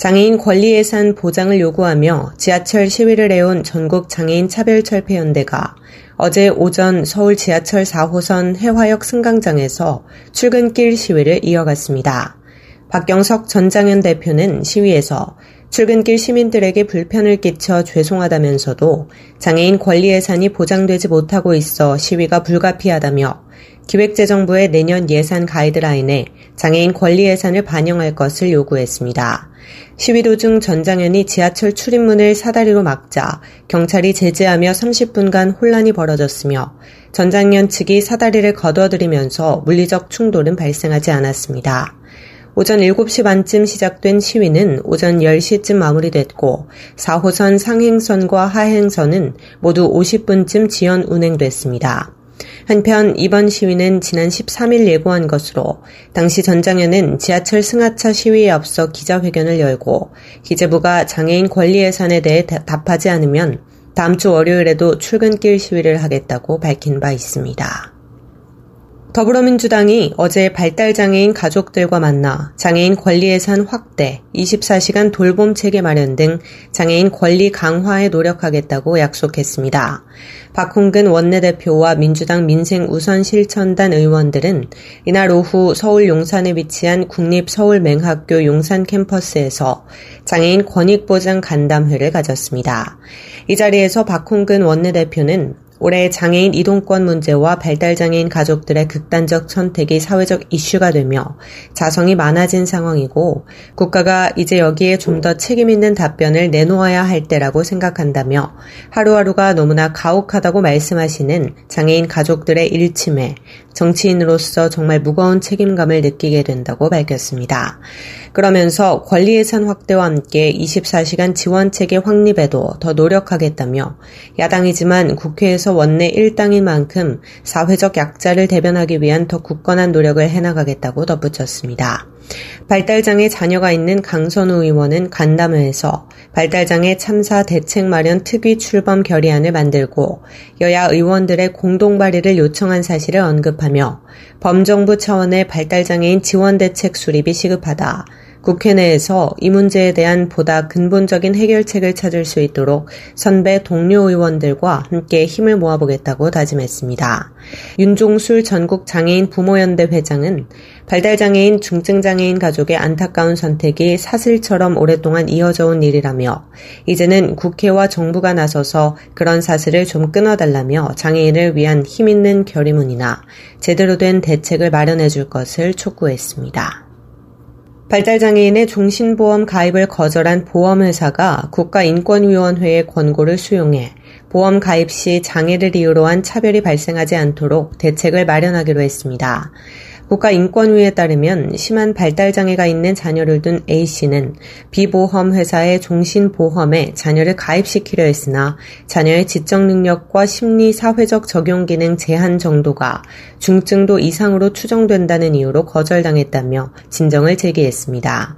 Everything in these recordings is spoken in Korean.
장애인 권리예산 보장을 요구하며 지하철 시위를 해온 전국 장애인 차별철폐연대가 어제 오전 서울 지하철 4호선 해화역 승강장에서 출근길 시위를 이어갔습니다. 박경석 전장현 대표는 시위에서 출근길 시민들에게 불편을 끼쳐 죄송하다면서도 장애인 권리 예산이 보장되지 못하고 있어 시위가 불가피하다며 기획재정부의 내년 예산 가이드라인에 장애인 권리 예산을 반영할 것을 요구했습니다. 시위 도중 전장현이 지하철 출입문을 사다리로 막자 경찰이 제재하며 30분간 혼란이 벌어졌으며 전장현 측이 사다리를 거둬들이면서 물리적 충돌은 발생하지 않았습니다. 오전 7시 반쯤 시작된 시위는 오전 10시쯤 마무리됐고 4호선 상행선과 하행선은 모두 50분쯤 지연 운행됐습니다. 한편 이번 시위는 지난 13일 예고한 것으로 당시 전장현은 지하철 승하차 시위에 앞서 기자회견을 열고 기재부가 장애인 권리 예산에 대해 답하지 않으면 다음 주 월요일에도 출근길 시위를 하겠다고 밝힌 바 있습니다. 더불어민주당이 어제 발달장애인 가족들과 만나 장애인 권리 예산 확대, 24시간 돌봄 체계 마련 등 장애인 권리 강화에 노력하겠다고 약속했습니다. 박홍근 원내대표와 민주당 민생 우선 실천단 의원들은 이날 오후 서울 용산에 위치한 국립서울맹학교 용산 캠퍼스에서 장애인 권익보장 간담회를 가졌습니다. 이 자리에서 박홍근 원내대표는 올해 장애인 이동권 문제와 발달장애인 가족들의 극단적 선택이 사회적 이슈가 되며 자성이 많아진 상황이고 국가가 이제 여기에 좀 더 책임있는 답변을 내놓아야 할 때라고 생각한다며 하루하루가 너무나 가혹하다고 말씀하시는 장애인 가족들의 일침에 정치인으로서 정말 무거운 책임감을 느끼게 된다고 밝혔습니다. 그러면서 권리 예산 확대와 함께 24시간 지원 체계 확립에도 더 노력하겠다며 야당이지만 국회에서 원내 일당인 만큼 사회적 약자를 대변하기 위한 더 굳건한 노력을 해나가겠다고 덧붙였습니다. 발달장애 자녀가 있는 강선우 의원은 간담회에서 발달장애 참사 대책 마련 특위 출범 결의안을 만들고 여야 의원들의 공동 발의를 요청한 사실을 언급하며 범정부 차원의 발달장애인 지원 대책 수립이 시급하다. 국회 내에서 이 문제에 대한 보다 근본적인 해결책을 찾을 수 있도록 선배 동료 의원들과 함께 힘을 모아보겠다고 다짐했습니다. 윤종술 전국 장애인 부모연대 회장은 발달장애인 중증장애인 가족의 안타까운 선택이 사슬처럼 오랫동안 이어져 온 일이라며 이제는 국회와 정부가 나서서 그런 사슬을 좀 끊어달라며 장애인을 위한 힘있는 결의문이나 제대로 된 대책을 마련해 줄 것을 촉구했습니다. 발달장애인의 종신보험 가입을 거절한 보험회사가 국가인권위원회의 권고를 수용해 보험 가입 시 장애를 이유로 한 차별이 발생하지 않도록 대책을 마련하기로 했습니다. 국가인권위에 따르면 심한 발달장애가 있는 자녀를 둔 A씨는 비보험 회사의 종신보험에 자녀를 가입시키려 했으나 자녀의 지적 능력과 심리 사회적 적용 기능 제한 정도가 중증도 이상으로 추정된다는 이유로 거절당했다며 진정을 제기했습니다.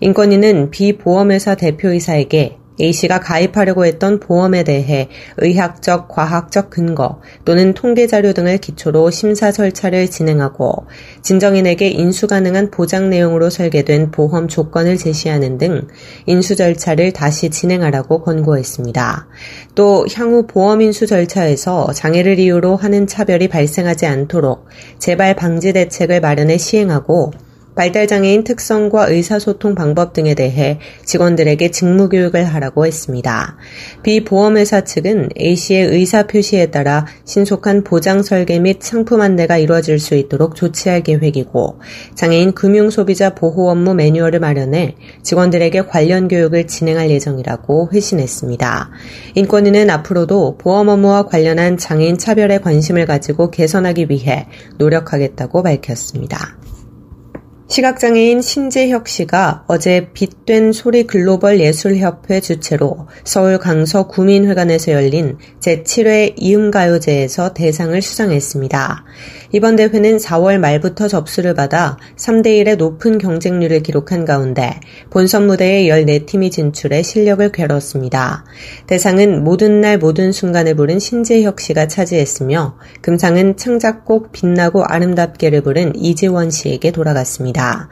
인권위는 비보험회사 대표이사에게 A씨가 가입하려고 했던 보험에 대해 의학적, 과학적 근거 또는 통계 자료 등을 기초로 심사 절차를 진행하고 진정인에게 인수 가능한 보장 내용으로 설계된 보험 조건을 제시하는 등 인수 절차를 다시 진행하라고 권고했습니다. 또 향후 보험 인수 절차에서 장애를 이유로 하는 차별이 발생하지 않도록 재발 방지 대책을 마련해 시행하고 발달장애인 특성과 의사소통 방법 등에 대해 직원들에게 직무교육을 하라고 했습니다. 비보험회사 측은 A씨의 의사 표시에 따라 신속한 보장 설계 및 상품 안내가 이루어질 수 있도록 조치할 계획이고 장애인 금융소비자 보호 업무 매뉴얼을 마련해 직원들에게 관련 교육을 진행할 예정이라고 회신했습니다. 인권위는 앞으로도 보험 업무와 관련한 장애인 차별에 관심을 가지고 개선하기 위해 노력하겠다고 밝혔습니다. 시각장애인 신재혁 씨가 어제 빛된 소리 글로벌 예술협회 주최로 서울 강서 구민회관에서 열린 제7회 이음가요제에서 대상을 수상했습니다. 이번 대회는 4월 말부터 접수를 받아 3대1의 높은 경쟁률을 기록한 가운데 본선 무대에 14팀이 진출해 실력을 겨뤘습니다. 대상은 모든 날 모든 순간을 부른 신재혁 씨가 차지했으며 금상은 창작곡 빛나고 아름답게를 부른 이지원 씨에게 돌아갔습니다.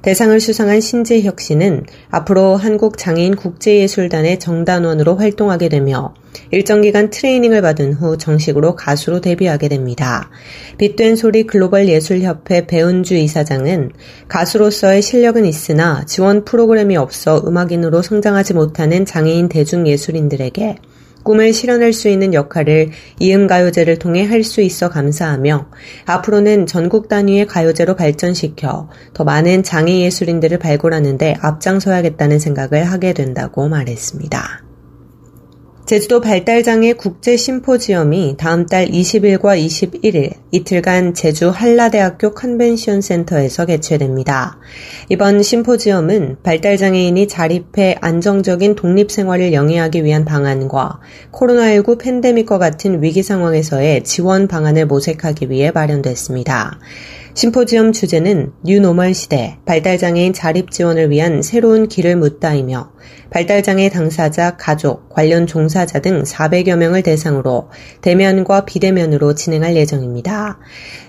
대상을 수상한 신재혁 씨는 앞으로 한국장애인 국제예술단의 정단원으로 활동하게 되며 일정 기간 트레이닝을 받은 후 정식으로 가수로 데뷔하게 됩니다. 빛된 소리 글로벌 예술협회 배은주 이사장은 가수로서의 실력은 있으나 지원 프로그램이 없어 음악인으로 성장하지 못하는 장애인 대중예술인들에게 꿈을 실현할 수 있는 역할을 이음가요제를 통해 할 수 있어 감사하며 앞으로는 전국 단위의 가요제로 발전시켜 더 많은 장애 예술인들을 발굴하는데 앞장서야겠다는 생각을 하게 된다고 말했습니다. 제주도 발달장애 국제 심포지엄이 다음 달 20일과 21일 이틀간 제주 한라대학교 컨벤션 센터에서 개최됩니다. 이번 심포지엄은 발달장애인이 자립해 안정적인 독립생활을 영위하기 위한 방안과 코로나19 팬데믹과 같은 위기 상황에서의 지원 방안을 모색하기 위해 마련됐습니다. 심포지엄 주제는 뉴노멀 시대 발달장애인 자립 지원을 위한 새로운 길을 묻다이며 발달장애 당사자, 가족, 관련 종사자 등 400여 명을 대상으로 대면과 비대면으로 진행할 예정입니다.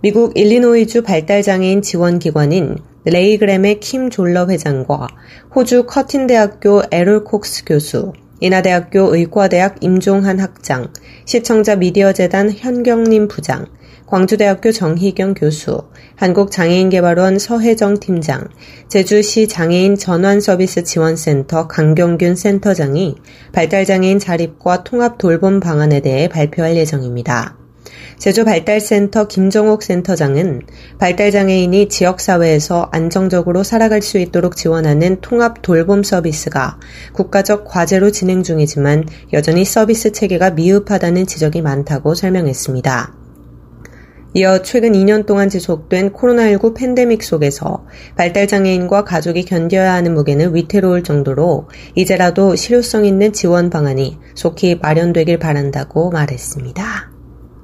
미국 일리노이주 발달장애인 지원기관인 레이그램의 킴 졸러 회장과 호주 커틴 대학교 에롤 콕스 교수, 인하대학교 의과대학 임종한 학장, 시청자 미디어재단 현경림 부장, 광주대학교 정희경 교수, 한국장애인개발원 서혜정 팀장, 제주시 장애인 전환서비스 지원센터 강경균 센터장이 발달장애인 자립과 통합 돌봄 방안에 대해 발표할 예정입니다. 제주발달센터 김정옥 센터장은 발달장애인이 지역사회에서 안정적으로 살아갈 수 있도록 지원하는 통합 돌봄 서비스가 국가적 과제로 진행 중이지만 여전히 서비스 체계가 미흡하다는 지적이 많다고 설명했습니다. 이어 최근 2년 동안 지속된 코로나19 팬데믹 속에서 발달장애인과 가족이 견뎌야 하는 무게는 위태로울 정도로 이제라도 실효성 있는 지원 방안이 속히 마련되길 바란다고 말했습니다.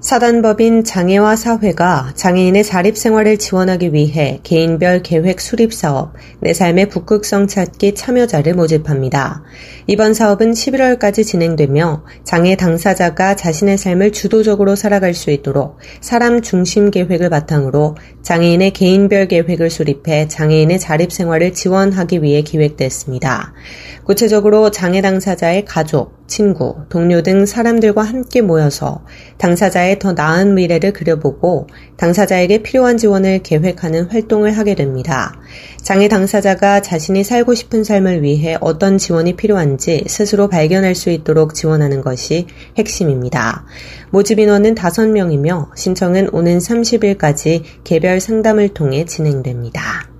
사단법인 장애와 사회가 장애인의 자립생활을 지원하기 위해 개인별 계획 수립 사업, 내 삶의 북극성 찾기 참여자를 모집합니다. 이번 사업은 11월까지 진행되며 장애 당사자가 자신의 삶을 주도적으로 살아갈 수 있도록 사람 중심 계획을 바탕으로 장애인의 개인별 계획을 수립해 장애인의 자립생활을 지원하기 위해 기획됐습니다. 구체적으로 장애 당사자의 가족, 친구, 동료 등 사람들과 함께 모여서 당사자의 더 나은 미래를 그려보고 당사자에게 필요한 지원을 계획하는 활동을 하게 됩니다. 장애 당사자가 자신이 살고 싶은 삶을 위해 어떤 지원이 필요한지 스스로 발견할 수 있도록 지원하는 것이 핵심입니다. 모집 인원은 5명이며 신청은 오는 30일까지 개별 상담을 통해 진행됩니다.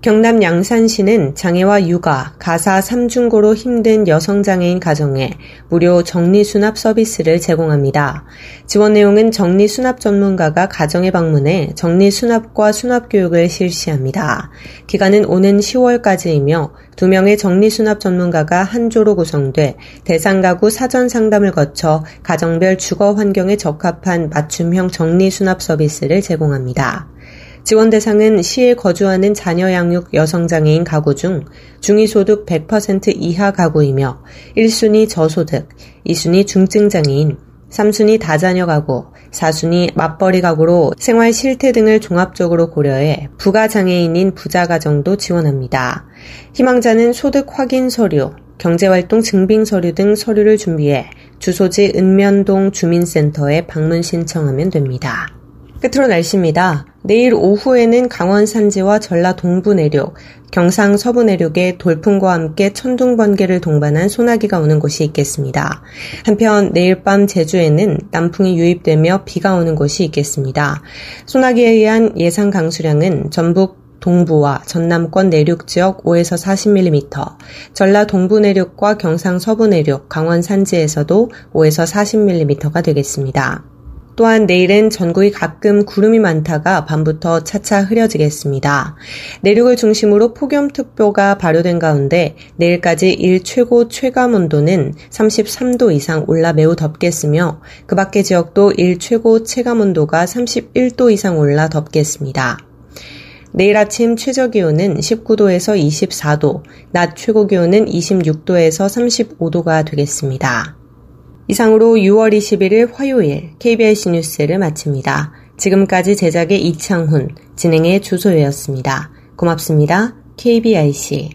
경남 양산시는 장애와 육아, 가사 3중고로 힘든 여성장애인 가정에 무료 정리수납 서비스를 제공합니다. 지원 내용은 정리수납 전문가가 가정에 방문해 정리수납과 수납교육을 실시합니다. 기간은 오는 10월까지이며 두 명의 정리수납 전문가가 한 조로 구성돼 대상 가구 사전 상담을 거쳐 가정별 주거 환경에 적합한 맞춤형 정리수납 서비스를 제공합니다. 지원 대상은 시에 거주하는 자녀 양육 여성장애인 가구 중 중위소득 100% 이하 가구이며 1순위 저소득, 2순위 중증장애인, 3순위 다자녀 가구, 4순위 맞벌이 가구로 생활 실태 등을 종합적으로 고려해 부가 장애인인 부자 가정도 지원합니다. 희망자는 소득 확인 서류, 경제활동 증빙 서류 등 서류를 준비해 주소지 은면동 주민센터에 방문 신청하면 됩니다. 끝으로 날씨입니다. 내일 오후에는 강원 산지와 전라 동부 내륙, 경상 서부 내륙에 돌풍과 함께 천둥 번개를 동반한 소나기가 오는 곳이 있겠습니다. 한편 내일 밤 제주에는 남풍이 유입되며 비가 오는 곳이 있겠습니다. 소나기에 의한 예상 강수량은 전북 동부와 전남권 내륙 지역 5에서 40mm, 전라 동부 내륙과 경상 서부 내륙, 강원 산지에서도 5에서 40mm가 되겠습니다. 또한 내일은 전국이 가끔 구름이 많다가 밤부터 차차 흐려지겠습니다. 내륙을 중심으로 폭염특보가 발효된 가운데 내일까지 일 최고 최감 온도는 33도 이상 올라 매우 덥겠으며 그 밖의 지역도 일 최고 체감 온도가 31도 이상 올라 덥겠습니다. 내일 아침 최저 기온은 19도에서 24도, 낮 최고 기온은 26도에서 35도가 되겠습니다. 이상으로 6월 21일 화요일 KBIC 뉴스를 마칩니다. 지금까지 제작의 이창훈, 진행의 주소였습니다. 고맙습니다. KBIC